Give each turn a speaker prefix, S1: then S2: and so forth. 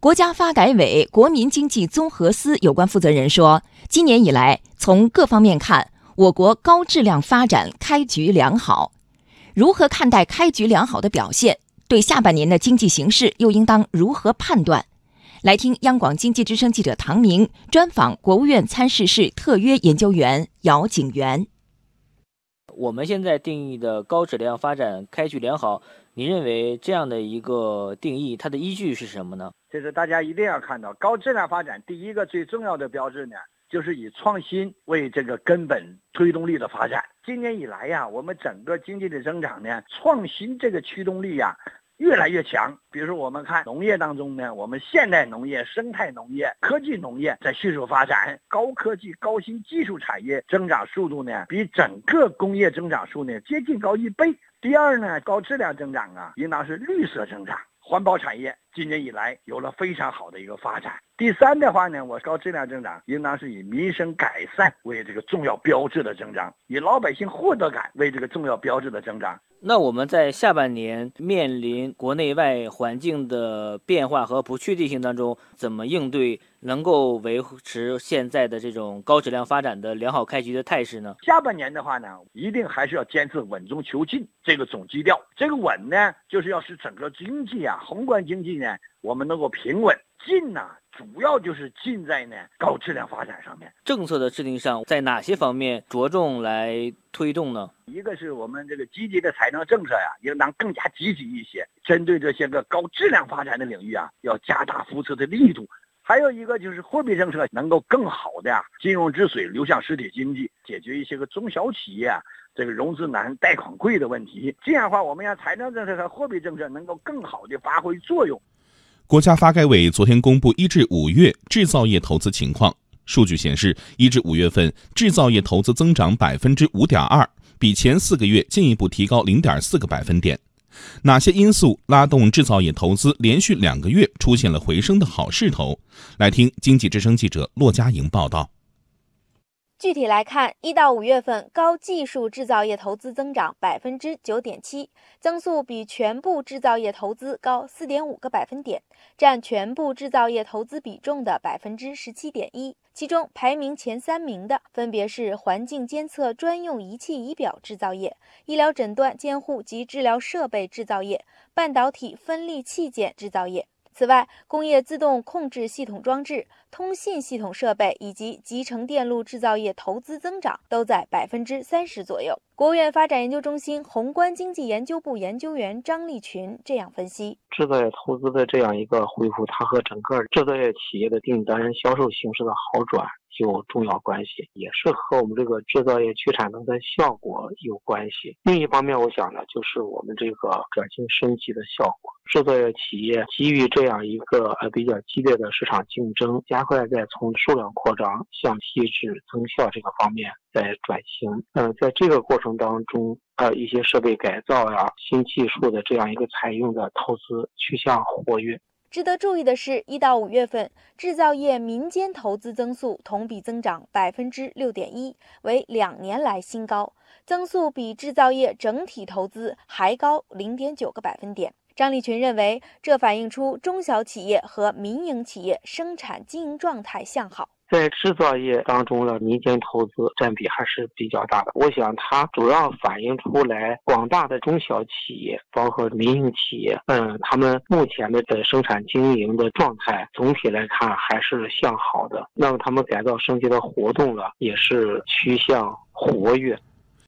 S1: 国家发改委国民经济综合司有关负责人说，今年以来，从各方面看，我国高质量发展开局良好。如何看待开局良好的表现？对下半年的经济形势又应当如何判断？来听央广经济之声记者唐明专访国务院参事室特约研究员姚景元。
S2: 我们现在定义的高质量发展开局良好，你认为这样的一个定义，它的依据是什么呢？
S3: 就是大家一定要看到，高质量发展第一个最重要的标志呢，就是以创新为这个根本推动力的发展。今年以来呀，我们整个经济的增长呢，创新这个驱动力呀。越来越强。比如说，我们看农业当中呢，我们现代农业、生态农业、科技农业在迅速发展，高科技、高新技术产业增长速度呢，比整个工业增长数呢接近高一倍。第二呢，高质量增长啊，应当是绿色增长，环保产业今年以来有了非常好的一个发展。第三的话呢，我高质量增长应当是以民生改善为这个重要标志的增长，以老百姓获得感为这个重要标志的增长。
S2: 那我们在下半年面临国内外环境的变化和不确定性当中，怎么应对，能够维持现在的这种高质量发展的良好开局的态势呢？
S3: 下半年的话呢，一定还是要坚持稳中求进这个总基调。这个稳呢，就是要使整个经济啊，宏观经济呢，我们能够平稳。进呢，主要就是进在呢高质量发展上面。
S2: 政策的制定上，在哪些方面着重来推动呢？
S3: 一个是我们这个积极的财政政策呀，应当更加积极一些，针对这些个高质量发展的领域啊，要加大扶持的力度。还有一个就是货币政策能够更好的呀，金融之水流向实体经济，解决一些个中小企业这个融资难、贷款贵的问题。这样的话，我们让财政政策和货币政策能够更好的发挥作用。
S4: 国家发改委昨天公布一至五月制造业投资情况，数据显示，一至五月份制造业投资增长百分之五点二，比前四个月进一步提高零点四个百分点。哪些因素拉动制造业投资连续两个月出现了回升的好势头？来听经济之声记者骆佳莹报道。
S5: 具体来看，一到五月份高技术制造业投资增长百分之九点七，增速比全部制造业投资高四点五个百分点，占全部制造业投资比重的百分之十七点一。其中排名前三名的分别是环境监测专用仪器仪表制造业、医疗诊断监护及治疗设备制造业、半导体分立器件制造业。此外，工业自动控制系统装置、通信系统设备以及集成电路制造业投资增长都在百分之三十左右。国务院发展研究中心宏观经济研究部研究员张立群这样分析：
S6: 制造业投资的这样一个恢复，它和整个制造业企业的订单销售形势的好转。有重要关系，也是和我们这个制造业去产能的效果有关系。另一方面，我想呢，就是我们这个转型升级的效果。制造业企业基于这样一个呃比较激烈的市场竞争，加快在从数量扩张向细致增效这个方面在转型。嗯，在这个过程当中，呃，一些设备改造呀、新技术的这样一个采用的投资趋向活跃。
S5: 值得注意的是，一到五月份，制造业民间投资增速同比增长百分之六点一，为两年来新高，增速比制造业整体投资还高零点九个百分点。张立群认为，这反映出中小企业和民营企业生产经营状态向好。
S6: 在制造业当中的民间投资占比还是比较大的，我想它主要反映出来广大的中小企业，包括民营企业，嗯，他们目前的的生产经营的状态总体来看还是向好的。那么他们改造升级的活动呢，也是趋向活跃。